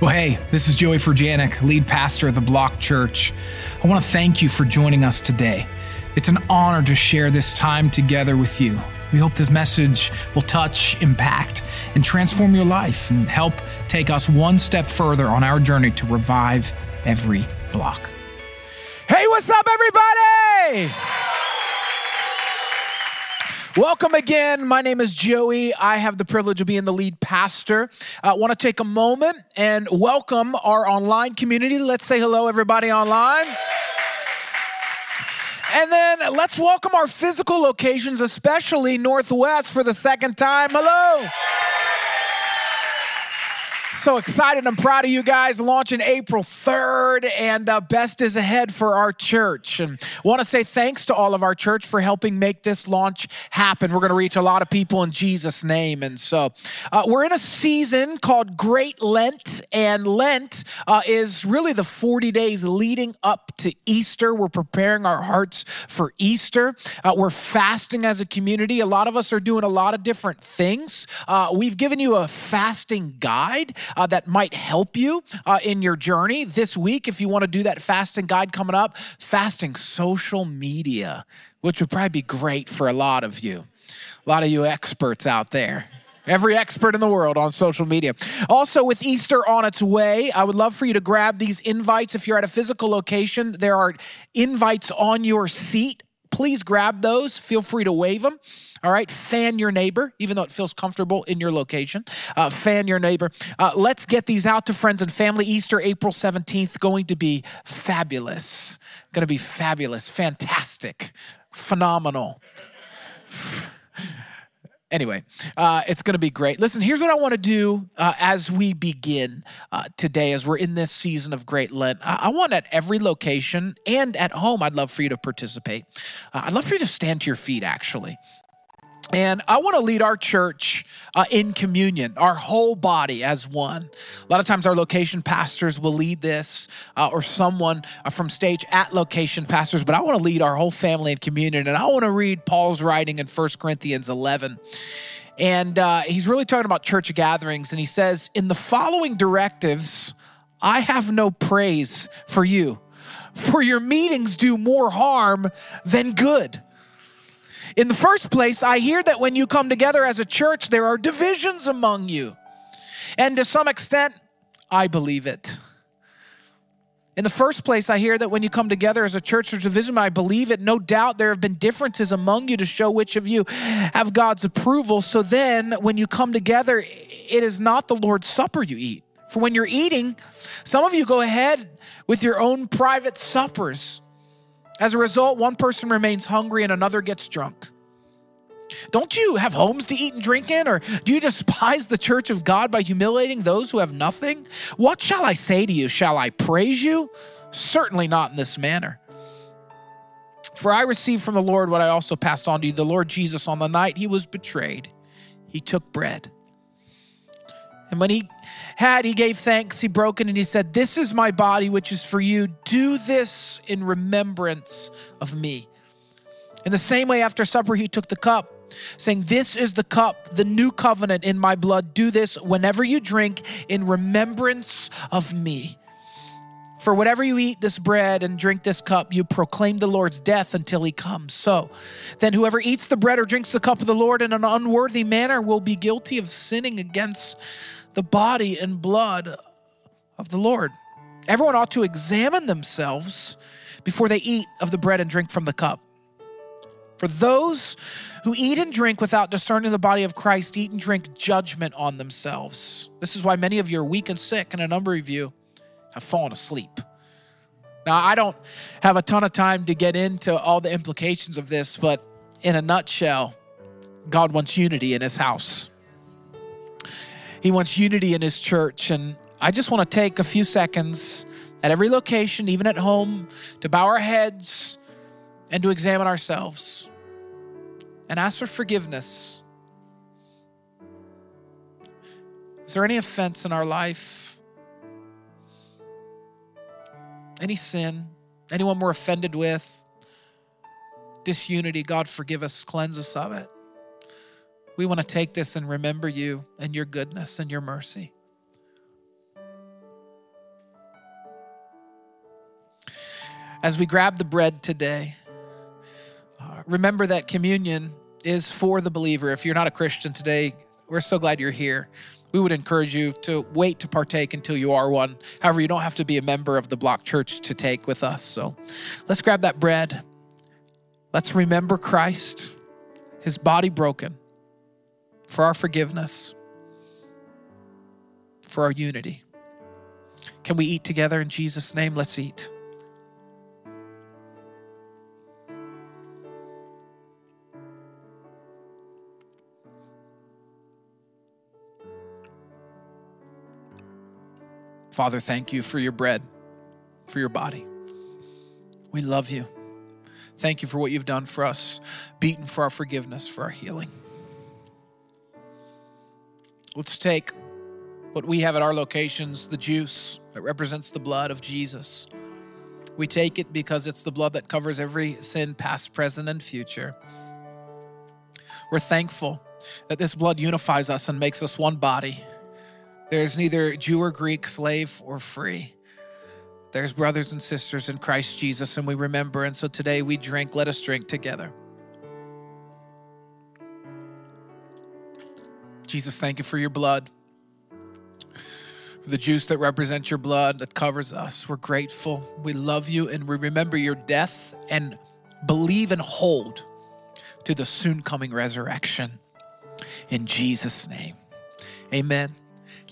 Well, hey, this is Joey Furjanic, lead pastor of the Block Church. I want to thank you for joining us today. It's an honor to share this time together with you. We hope this message will touch, impact, and transform your life and help take us one step further on our journey to revive every block. Hey, what's up, everybody? Welcome again. My name is Joey. I have the privilege of being the lead pastor. I want to take a moment and welcome our online community. Let's say hello, everybody online. And then let's welcome our physical locations, especially Northwest, for the second time. Hello. So excited. I'm proud of you guys launching April 3rd, and uh, best is ahead for our church. And want to say thanks to all of our church for helping make this launch happen. We're going to reach a lot of people in Jesus' name. And so uh, we're in a season called Great Lent, and Lent uh, is really the 40 days leading up to Easter. We're preparing our hearts for Easter. Uh, we're fasting as a community. A lot of us are doing a lot of different things. Uh, we've given you a fasting guide uh, that might help you uh, in your journey this week. If you want to do that fasting guide coming up, fasting social media, which would probably be great for a lot of you, a lot of you experts out there. Every expert in the world on social media. Also, with Easter on its way, I would love for you to grab these invites. If you're at a physical location, there are invites on your seat. Please grab those. Feel free to wave them. All right, fan your neighbor, even though it feels comfortable in your location. Uh, fan your neighbor. Uh, let's get these out to friends and family. Easter, April 17th, going to be fabulous. Going to be fabulous, fantastic, phenomenal. Anyway, uh, it's going to be great. Listen, here's what I want to do uh, as we begin uh, today, as we're in this season of Great Lent. I, I, want at every location and at home, I'd love for you to participate. Uh, I'd love for you to stand to your feet, actually. And I want to lead our church uh, in communion, our whole body as one. A lot of times, our location pastors will lead this, uh, or someone uh, from stage at location pastors, but I want to lead our whole family in communion. And I want to read Paul's writing in 1 Corinthians 11. And uh, he's really talking about church gatherings. And he says, In the following directives, I have no praise for you, for your meetings do more harm than good. In the first place, I hear that when you come together as a church, there are divisions among you. And to some extent, I believe it. In the first place, I hear that when you come together as a church, there's division. I believe it. No doubt there have been differences among you to show which of you have God's approval. So then, when you come together, it is not the Lord's Supper you eat. For when you're eating, some of you go ahead with your own private suppers. As a result, one person remains hungry and another gets drunk. Don't you have homes to eat and drink in? Or do you despise the church of God by humiliating those who have nothing? What shall I say to you? Shall I praise you? Certainly not in this manner. For I received from the Lord what I also passed on to you. The Lord Jesus, on the night he was betrayed, he took bread. And when he had, he gave thanks, he broke it, and he said, This is my body, which is for you. Do this in remembrance of me. In the same way, after supper, he took the cup, saying, This is the cup, the new covenant in my blood. Do this whenever you drink in remembrance of me. For whatever you eat this bread and drink this cup, you proclaim the Lord's death until he comes. So then, whoever eats the bread or drinks the cup of the Lord in an unworthy manner will be guilty of sinning against the body and blood of the Lord. Everyone ought to examine themselves before they eat of the bread and drink from the cup. For those who eat and drink without discerning the body of Christ eat and drink judgment on themselves. This is why many of you are weak and sick, and a number of you have fallen asleep. Now, I don't have a ton of time to get into all the implications of this, but in a nutshell, God wants unity in his house. He wants unity in His church. And I just want to take a few seconds at every location, even at home, to bow our heads and to examine ourselves and ask for forgiveness. Is there any offense in our life? Any sin? Anyone we're offended with? Disunity? God, forgive us, cleanse us of it. We want to take this and remember you and your goodness and your mercy. As we grab the bread today, uh, remember that communion is for the believer. If you're not a Christian today, we're so glad you're here. We would encourage you to wait to partake until you are one. However, you don't have to be a member of the block church to take with us. So let's grab that bread. Let's remember Christ, his body broken for our forgiveness, for our unity. Can we eat together in Jesus' name? Let's eat. Father, thank you for your bread, for your body. We love you. Thank you for what you've done for us, beaten for our forgiveness, for our healing. Let's take what we have at our locations, the juice that represents the blood of Jesus. We take it because it's the blood that covers every sin, past, present, and future. We're thankful that this blood unifies us and makes us one body. There's neither Jew or Greek, slave or free. There's brothers and sisters in Christ Jesus, and we remember. And so today we drink. Let us drink together. Jesus, thank you for your blood, for the juice that represents your blood that covers us. We're grateful. We love you, and we remember your death and believe and hold to the soon coming resurrection. In Jesus' name, amen.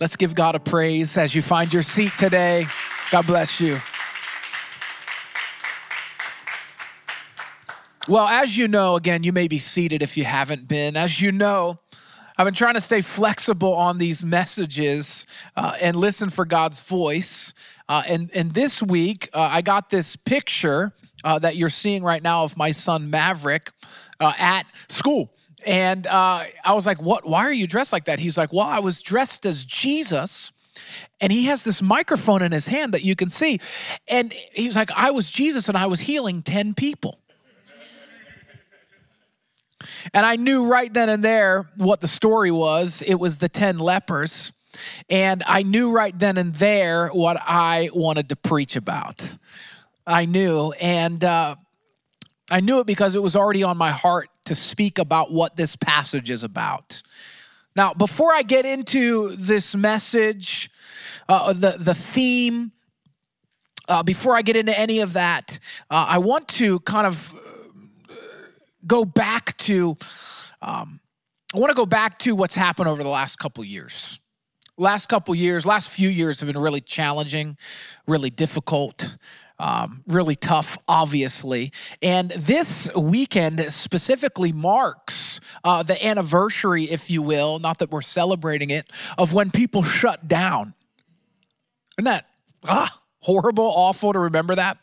Let's give God a praise as you find your seat today. God bless you. Well, as you know, again, you may be seated if you haven't been. As you know, I've been trying to stay flexible on these messages uh, and listen for God's voice. Uh, and, and this week, uh, I got this picture uh, that you're seeing right now of my son Maverick uh, at school. And uh, I was like, "What? Why are you dressed like that?" He's like, "Well, I was dressed as Jesus." And he has this microphone in his hand that you can see. And he's like, I was Jesus and I was healing 10 people. And I knew right then and there what the story was it was the 10 lepers. And I knew right then and there what I wanted to preach about. I knew. And uh, I knew it because it was already on my heart to speak about what this passage is about. Now, before I get into this message, uh, the, the theme, uh, before I get into any of that, uh, I want to kind of go back to, um, I want to go back to what's happened over the last couple years. Last couple years, last few years have been really challenging, really difficult um, really tough, obviously. And this weekend specifically marks uh, the anniversary, if you will, not that we're celebrating it, of when people shut down. Isn't that ah, horrible, awful to remember that?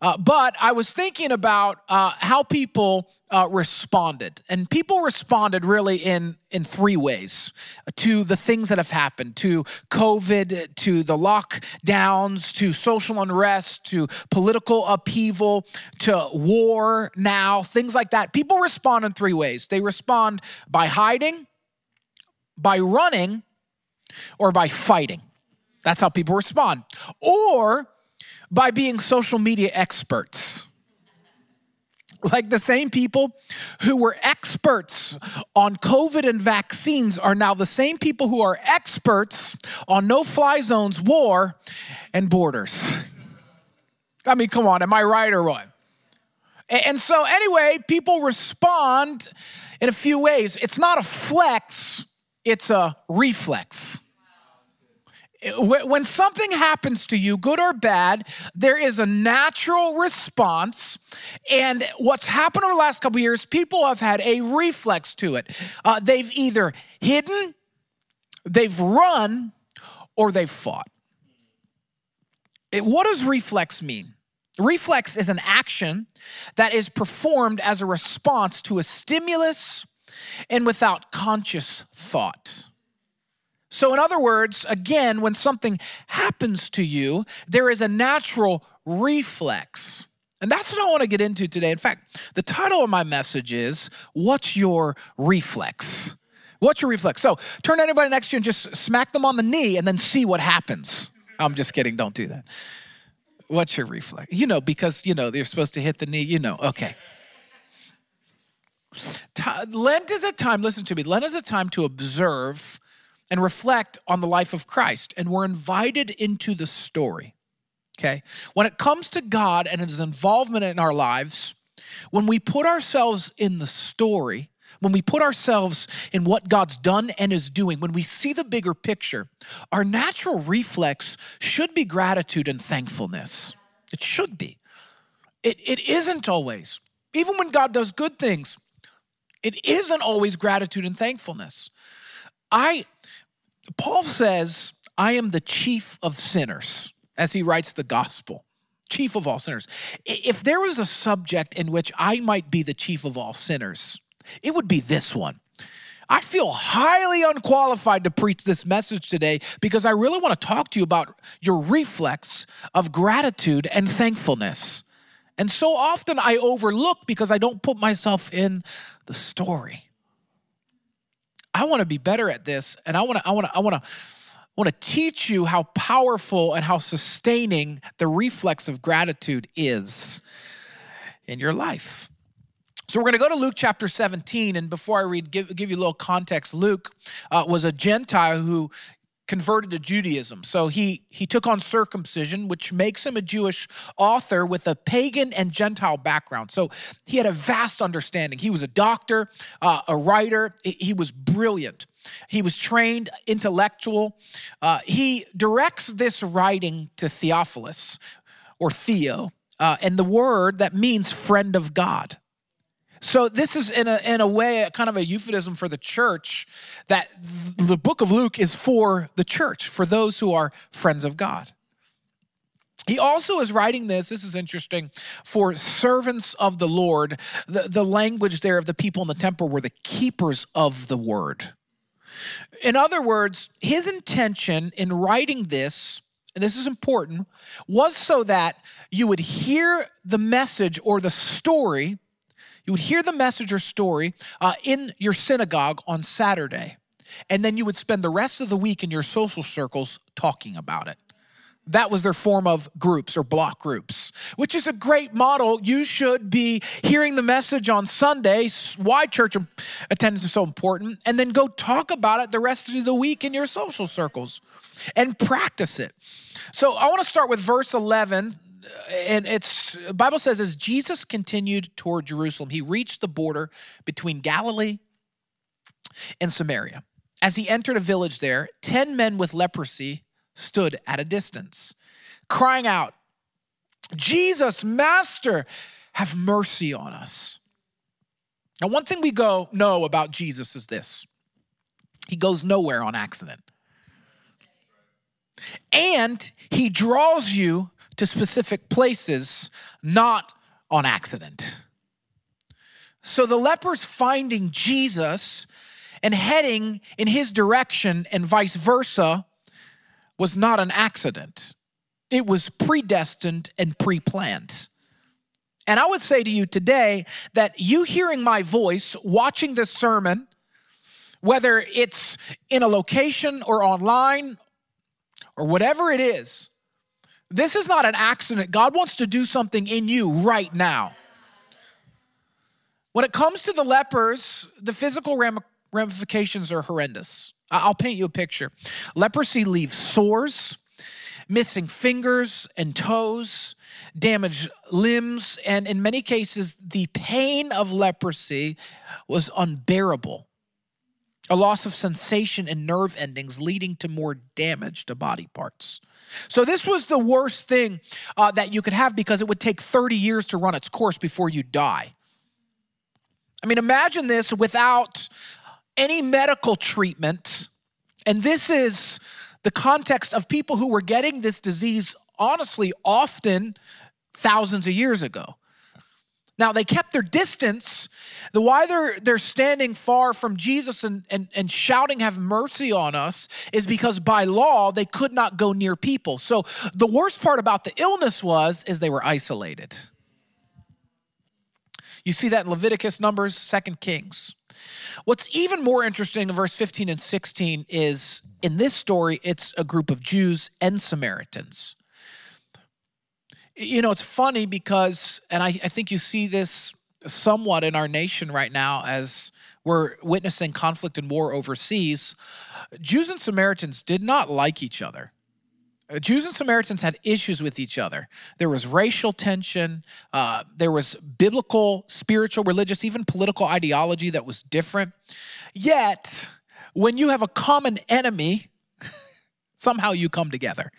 Uh, but I was thinking about uh, how people uh, responded, and people responded really in in three ways to the things that have happened: to COVID, to the lockdowns, to social unrest, to political upheaval, to war. Now, things like that. People respond in three ways. They respond by hiding, by running, or by fighting. That's how people respond. Or by being social media experts. Like the same people who were experts on COVID and vaccines are now the same people who are experts on no fly zones, war, and borders. I mean, come on, am I right or what? And so, anyway, people respond in a few ways. It's not a flex, it's a reflex when something happens to you, good or bad, there is a natural response. And what's happened over the last couple years, people have had a reflex to it. Uh, they've either hidden, they've run, or they've fought. It, what does reflex mean? Reflex is an action that is performed as a response to a stimulus and without conscious thought. So, in other words, again, when something happens to you, there is a natural reflex. And that's what I want to get into today. In fact, the title of my message is What's Your Reflex? What's your reflex? So, turn to anybody next to you and just smack them on the knee and then see what happens. I'm just kidding, don't do that. What's your reflex? You know, because, you know, they're supposed to hit the knee. You know, okay. Lent is a time, listen to me, Lent is a time to observe and reflect on the life of Christ. And we're invited into the story. Okay? When it comes to God and his involvement in our lives, when we put ourselves in the story, when we put ourselves in what God's done and is doing, when we see the bigger picture, our natural reflex should be gratitude and thankfulness. It should be. It, it isn't always. Even when God does good things, it isn't always gratitude and thankfulness. I Paul says, I am the chief of sinners as he writes the gospel. Chief of all sinners. If there was a subject in which I might be the chief of all sinners, it would be this one. I feel highly unqualified to preach this message today because I really want to talk to you about your reflex of gratitude and thankfulness. And so often I overlook because I don't put myself in the story. I want to be better at this and I want to I want to I want to want to teach you how powerful and how sustaining the reflex of gratitude is in your life. So we're going to go to Luke chapter 17. And before I read, give, give you a little context. Luke uh, was a Gentile who converted to Judaism. So he he took on circumcision, which makes him a Jewish author with a pagan and Gentile background. So he had a vast understanding. He was a doctor, uh, a writer. He was brilliant. He was trained, intellectual. Uh, he directs this writing to Theophilus or Theo, uh, and the word that means friend of God. So this is in a in a way kind of a euphemism for the church that the book of Luke is for the church, for those who are friends of God. He also is writing this, this is interesting, for servants of the Lord. The, the language there of the people in the temple were the keepers of the word. In other words, his intention in writing this, and this is important, was so that you would hear the message or the story you would hear the message or story uh, in your synagogue on Saturday, and then you would spend the rest of the week in your social circles talking about it. That was their form of groups or block groups, which is a great model. You should be hearing the message on Sunday, why church attendance is so important, and then go talk about it the rest of the week in your social circles and practice it. So I want to start with verse 11 and it's bible says as jesus continued toward jerusalem he reached the border between galilee and samaria. As he entered a village there 10 men with leprosy stood at a distance crying out jesus master have mercy on us. Now one thing we go know about jesus is this. He goes nowhere on accident. And he draws you to specific places, not on accident. So the lepers finding Jesus and heading in his direction and vice versa was not an accident. It was predestined and pre planned. And I would say to you today that you hearing my voice, watching this sermon, whether it's in a location or online or whatever it is, this is not an accident. God wants to do something in you right now. When it comes to the lepers, the physical ramifications are horrendous. I'll paint you a picture. Leprosy leaves sores, missing fingers and toes, damaged limbs, and in many cases, the pain of leprosy was unbearable. A loss of sensation and nerve endings leading to more damage to body parts. So, this was the worst thing uh, that you could have because it would take 30 years to run its course before you die. I mean, imagine this without any medical treatment. And this is the context of people who were getting this disease, honestly, often thousands of years ago. Now they kept their distance. The why they're they're standing far from Jesus and, and, and shouting, have mercy on us, is because by law they could not go near people. So the worst part about the illness was is they were isolated. You see that in Leviticus, Numbers, Second Kings. What's even more interesting in verse 15 and 16 is in this story, it's a group of Jews and Samaritans. You know, it's funny because, and I, I think you see this somewhat in our nation right now as we're witnessing conflict and war overseas. Jews and Samaritans did not like each other. Uh, Jews and Samaritans had issues with each other. There was racial tension. Uh, there was biblical, spiritual, religious, even political ideology that was different. Yet, when you have a common enemy, somehow you come together.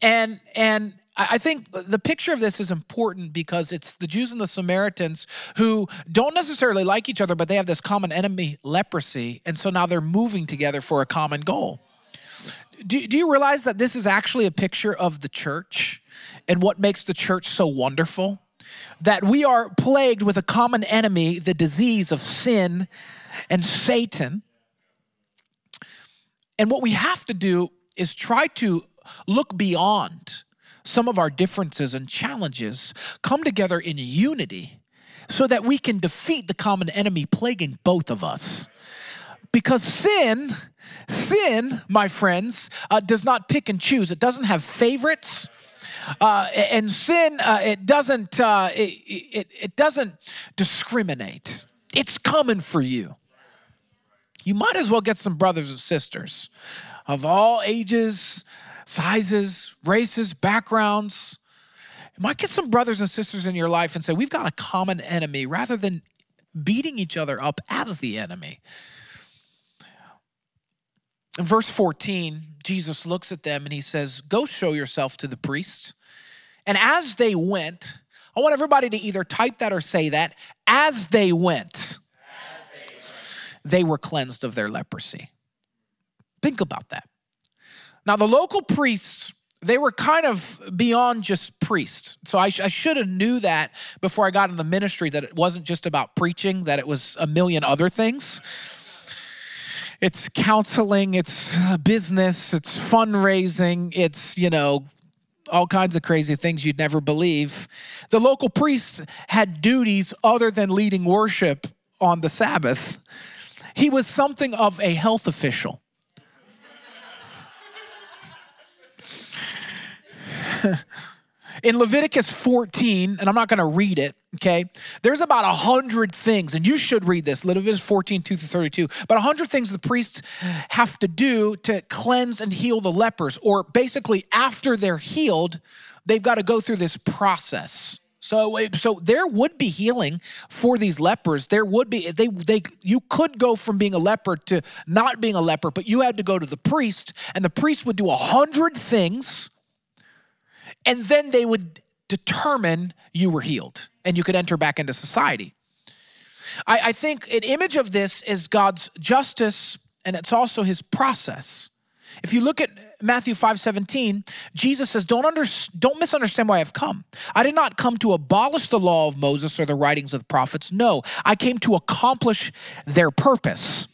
And and I think the picture of this is important because it's the Jews and the Samaritans who don't necessarily like each other, but they have this common enemy, leprosy. And so now they're moving together for a common goal. Do, do you realize that this is actually a picture of the church and what makes the church so wonderful? That we are plagued with a common enemy, the disease of sin and Satan. And what we have to do is try to look beyond some of our differences and challenges, come together in unity so that we can defeat the common enemy plaguing both of us. Because sin, sin, my friends, uh, does not pick and choose, it doesn't have favorites. Uh, and sin, uh, it doesn't, uh, it, it, it doesn't discriminate. It's coming for you. You might as well get some brothers and sisters of all ages, sizes, races, backgrounds. You might get some brothers and sisters in your life and say, We've got a common enemy rather than beating each other up as the enemy. In verse 14, Jesus looks at them and he says, Go show yourself to the priests. And as they went, I want everybody to either type that or say that. As they went, as they, went. they were cleansed of their leprosy. Think about that. Now, the local priests, they were kind of beyond just priests. So I, I should have knew that before I got in the ministry that it wasn't just about preaching, that it was a million other things. It's counseling, it's business, it's fundraising, it's, you know, all kinds of crazy things you'd never believe. The local priests had duties other than leading worship on the Sabbath. He was something of a health official. in Leviticus 14, and I'm not going to read it, okay? There's about a hundred things, and you should read this, Leviticus 14, 2 through 32. But a hundred things the priests have to do to cleanse and heal the lepers, or basically after they're healed, they've got to go through this process. So, so there would be healing for these lepers. There would be they they you could go from being a leper to not being a leper, but you had to go to the priest, and the priest would do a hundred things and then they would determine you were healed and you could enter back into society. I, I think an image of this is God's justice and it's also his process. If you look at Matthew 5 17, Jesus says, don't, under, don't misunderstand why I've come. I did not come to abolish the law of Moses or the writings of the prophets. No, I came to accomplish their purpose.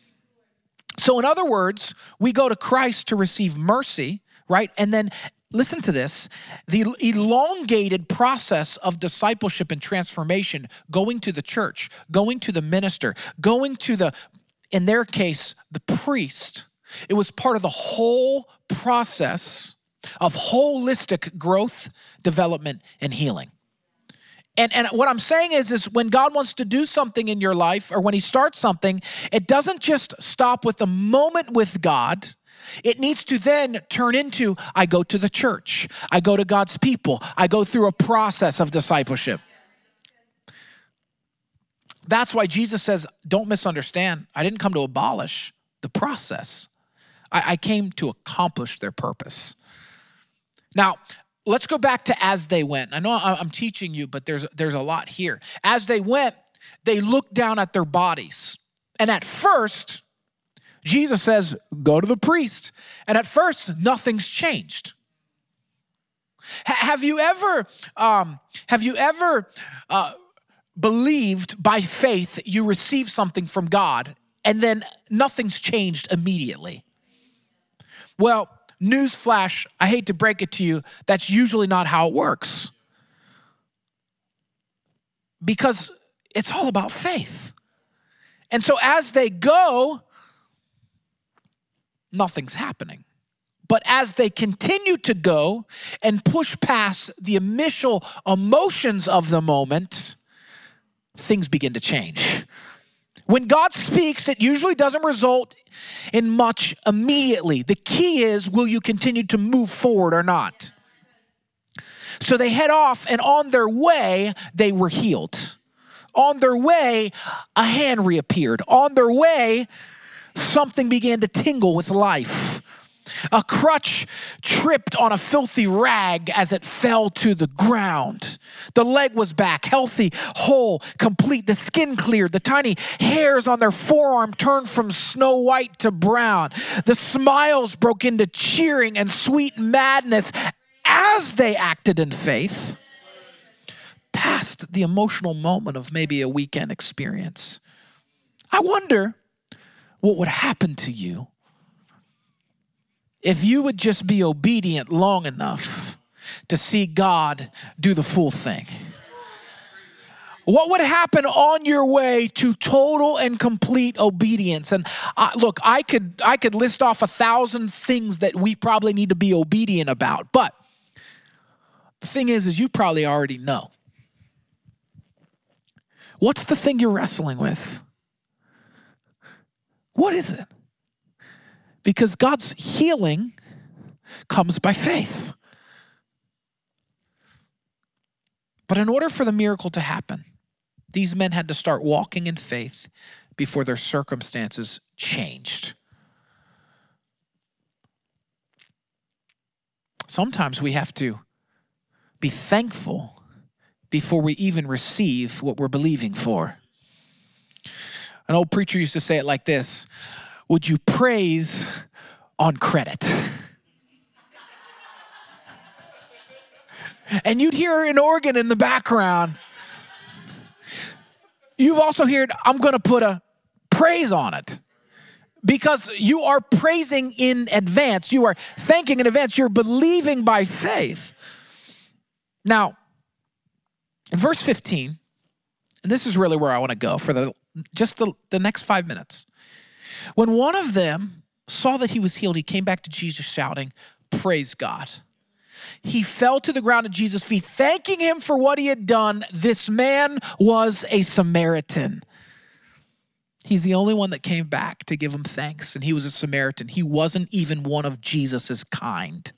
So, in other words, we go to Christ to receive mercy, right? And then listen to this the elongated process of discipleship and transformation going to the church going to the minister going to the in their case the priest. It was part of the whole process of holistic growth development and healing. And, and what I'm saying is, is when God wants to do something in your life or when He starts something, it doesn't just stop with the moment with God it needs to then turn into I go to the church, I go to God's people, I go through a process of discipleship. That's why Jesus says, don't misunderstand. I didn't come to abolish the process, I, I came to accomplish their purpose. Now, let's go back to as they went. I know I'm teaching you, but there's, there's a lot here. As they went, they looked down at their bodies. And at first, Jesus says, go to the priest. And at first, nothing's changed. H- have you ever, um, have you ever uh, believed by faith you receive something from God and then nothing's changed immediately? Well, newsflash, I hate to break it to you, that's usually not how it works. Because it's all about faith. And so as they go, nothing's happening. But as they continue to go and push past the initial emotions of the moment, things begin to change. When God speaks, it usually doesn't result in much immediately. The key is will you continue to move forward or not? So they head off, and on their way, they were healed. On their way, a hand reappeared. On their way, something began to tingle with life. A crutch tripped on a filthy rag as it fell to the ground. The leg was back, healthy, whole, complete. The skin cleared. The tiny hairs on their forearm turned from snow white to brown. The smiles broke into cheering and sweet madness as they acted in faith, past the emotional moment of maybe a weekend experience. I wonder what would happen to you if you would just be obedient long enough to see God do the full thing. What would happen on your way to total and complete obedience? And uh, look, I could I could list off a thousand things that we probably need to be obedient about, but the thing is, is you probably already know. What's the thing you're wrestling with? What is it? Because God's healing comes by faith. But in order for the miracle to happen, these men had to start walking in faith before their circumstances changed. Sometimes we have to be thankful before we even receive what we're believing for. An old preacher used to say it like this Would you praise on credit? and you'd hear an organ in the background. You've also heard, I'm going to put a praise on it because you are praising in advance. You are thanking in advance. You're believing by faith. Now, in verse 15, and this is really where I want to go for the just the, the next five minutes. When one of them saw that he was healed, he came back to Jesus shouting, Praise God. He fell to the ground at Jesus' feet, thanking him for what he had done. This man was a Samaritan. He's the only one that came back to give him thanks, and he was a Samaritan. He wasn't even one of Jesus's kind.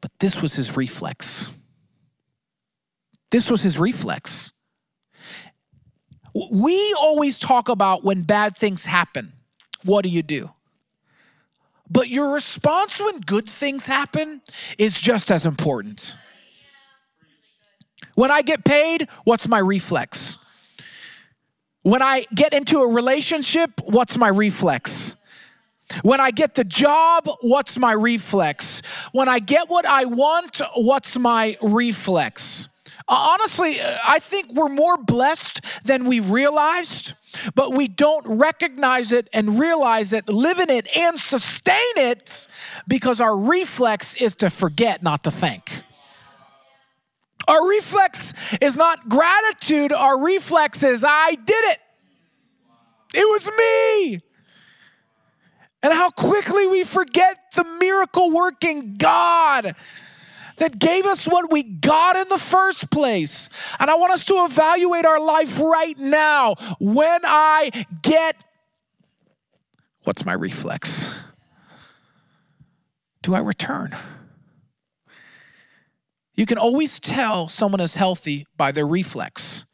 But this was his reflex. This was his reflex. We always talk about when bad things happen, what do you do? But your response when good things happen is just as important. When I get paid, what's my reflex? When I get into a relationship, what's my reflex? When I get the job, what's my reflex? When I get what I want, what's my reflex? Honestly, I think we're more blessed than we realized, but we don't recognize it and realize it, live in it, and sustain it because our reflex is to forget, not to thank. Our reflex is not gratitude, our reflex is, I did it. It was me and how quickly we forget the miracle working God that gave us what we got in the first place. And I want us to evaluate our life right now. When I get, what's my reflex? Do I return? You can always tell someone is healthy by their reflex.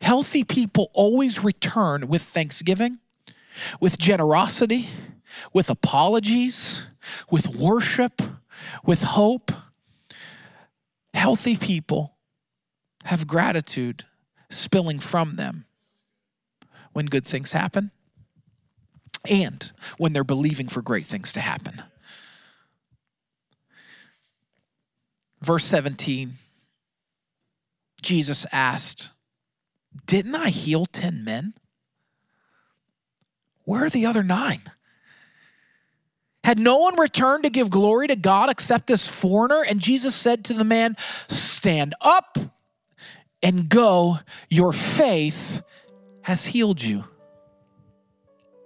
Healthy people always return with thanksgiving, with generosity, with apologies, with worship, with hope. Healthy people have gratitude spilling from them when good things happen and when they're believing for great things to happen. Verse 17 Jesus asked, Didn't I heal 10 men? Where are the other nine? Had no one returned to give glory to God except this foreigner? And Jesus said to the man, Stand up and go. Your faith has healed you.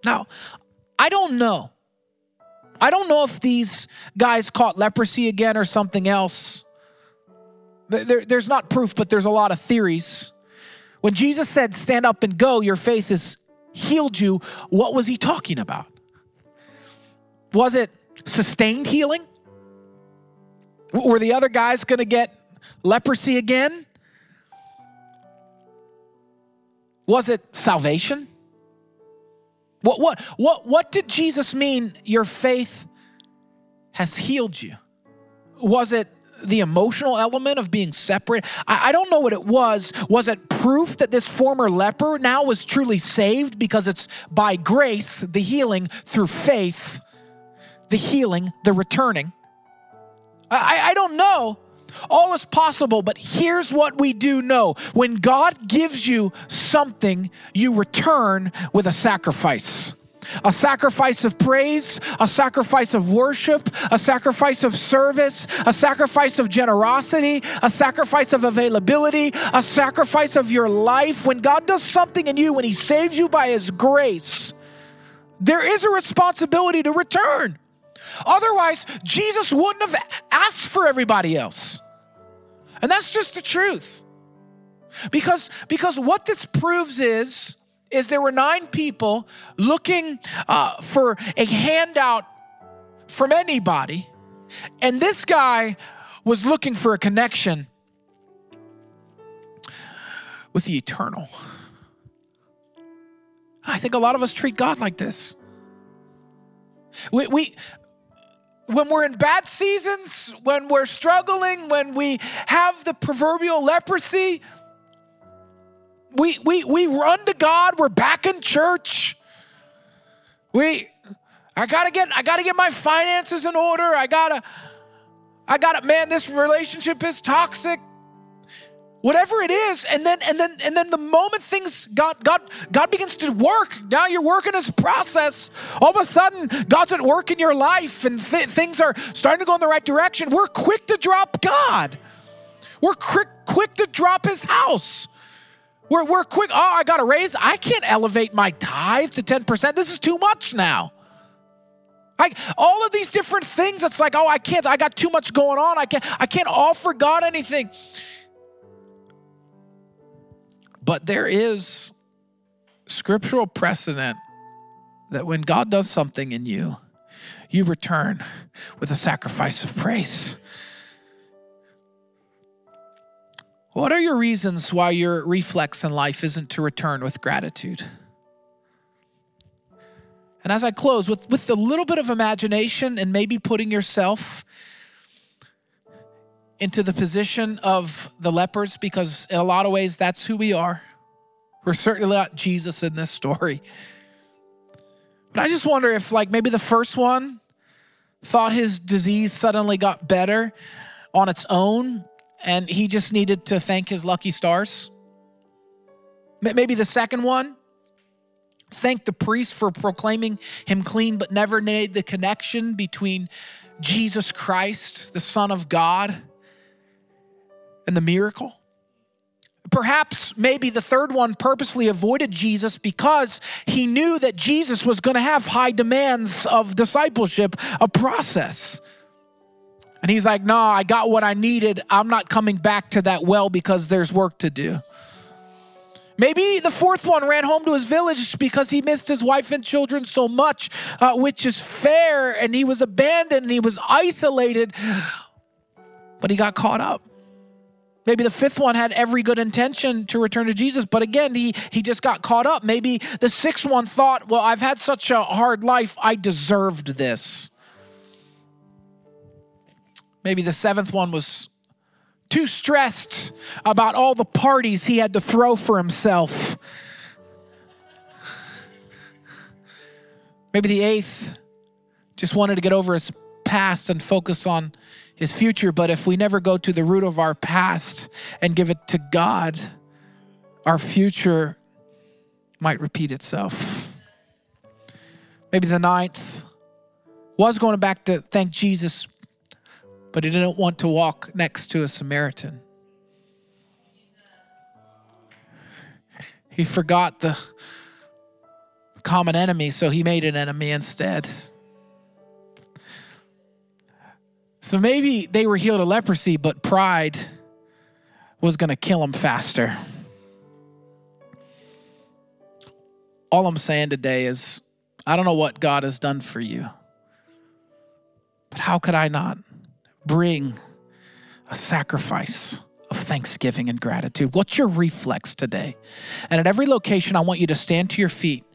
Now, I don't know. I don't know if these guys caught leprosy again or something else. There, there's not proof, but there's a lot of theories. When Jesus said, Stand up and go, your faith has healed you, what was he talking about? Was it sustained healing? Were the other guys going to get leprosy again? Was it salvation? What, what, what, what did Jesus mean your faith has healed you? Was it the emotional element of being separate? I, I, don't know what it was. Was it proof that this former leper now was truly saved because it's by grace, the healing through faith, the healing, the returning? I, I don't know. All is possible, but here's what we do know. When God gives you something, you return with a sacrifice a sacrifice of praise, a sacrifice of worship, a sacrifice of service, a sacrifice of generosity, a sacrifice of availability, a sacrifice of your life. When God does something in you, when He saves you by His grace, there is a responsibility to return. Otherwise, Jesus wouldn't have asked for everybody else. And that's just the truth. Because, because what this proves is is there were nine people looking uh, for a handout from anybody, and this guy was looking for a connection with the eternal. I think a lot of us treat God like this. We, we when we're in bad seasons, when we're struggling, when we have the proverbial leprosy, we, we, we run to God. We're back in church. We, I gotta get, I gotta get my finances in order. I gotta, I gotta, man, this relationship is toxic. Whatever it is, and then and then and then the moment things God God God begins to work, now you're working His process. All of a sudden, God's at work in your life, and th- things are starting to go in the right direction. We're quick to drop God. We're quick quick to drop His house. We're, we're quick. Oh, I got a raise. I can't elevate my tithe to 10%. This is too much now. I, all of these different things, it's like, oh, I can't, I got too much going on. I can't, I can't offer God anything. But there is scriptural precedent that when God does something in you, you return with a sacrifice of praise. What are your reasons why your reflex in life isn't to return with gratitude? And as I close, with, with a little bit of imagination and maybe putting yourself into the position of the lepers, because in a lot of ways, that's who we are. We're certainly not Jesus in this story. But I just wonder if, like, maybe the first one thought his disease suddenly got better on its own and he just needed to thank his lucky stars. Maybe the second one, thank the priest for proclaiming him clean, but never made the connection between Jesus Christ, the Son of God, and the miracle. Perhaps maybe the third one purposely avoided Jesus because he knew that Jesus was going to have high demands of discipleship, a process. And he's like, No, I got what I needed. I'm not coming back to that well because there's work to do. Maybe the fourth one ran home to his village because he missed his wife and children so much, uh, which is fair, and he was abandoned and he was isolated, but he got caught up. Maybe the fifth one had every good intention to return to Jesus, but again, he, he just got caught up. Maybe the sixth one thought, well, I've had such a hard life, I deserved this. Maybe the seventh one was too stressed about all the parties he had to throw for himself. Maybe the eighth just wanted to get over his past and focus on his future. But if we never go to the root of our past and give it to God, our future might repeat itself. Maybe the ninth was going back to thank Jesus but he didn't want to walk next to a Samaritan. He forgot the common enemy, so he made an enemy instead. So maybe they were healed of leprosy, but pride was going to kill them faster. All I'm saying today is I don't know what God has done for you, but how could I not bring a sacrifice of thanksgiving and gratitude? What's your reflex today? And at every location, I want you to stand to your feet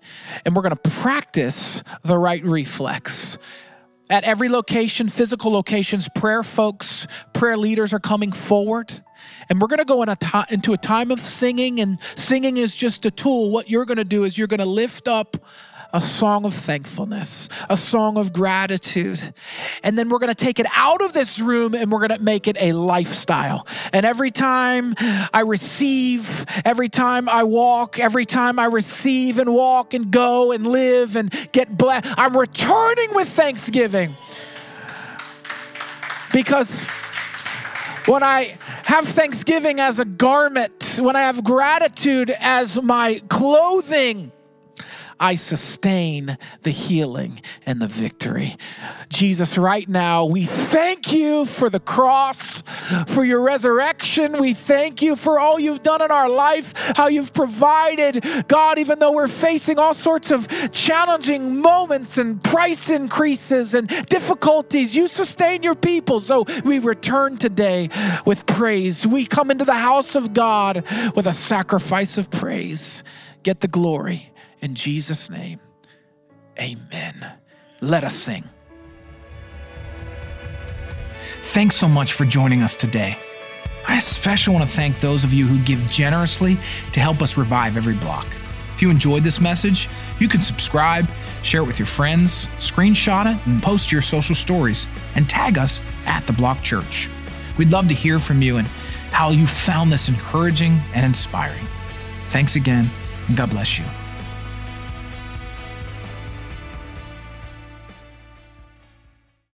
and we're going to practice the right reflex. At every location, physical locations, prayer folks, prayer leaders are coming forward. And we're going to go in into a time of singing, and singing is just a tool. What you're going to do is you're going to lift up a song of thankfulness, a song of gratitude. And then we're going to take it out of this room and we're going to make it a lifestyle. And every time I receive, every time I walk, every time I receive and walk and go and live and get blessed, I'm returning with thanksgiving. Because when I have thanksgiving as a garment, when I have gratitude as my clothing, I sustain the healing and the victory. Jesus, right now, we thank you for the cross, for your resurrection. We thank you for all you've done in our life, how you've provided. God, even though we're facing all sorts of challenging moments and price increases and difficulties, you sustain your people. So we return today with praise. We come into the house of God with a sacrifice of praise. Get the glory in Jesus' name, amen. Let us sing. Thanks so much for joining us today. I especially want to thank those of you who give generously to help us revive every block. If you enjoyed this message, you can subscribe, share it with your friends, screenshot it, and post your social stories, and tag us at The Block Church. We'd love to hear from you and how you found this encouraging and inspiring. Thanks again, and God bless you.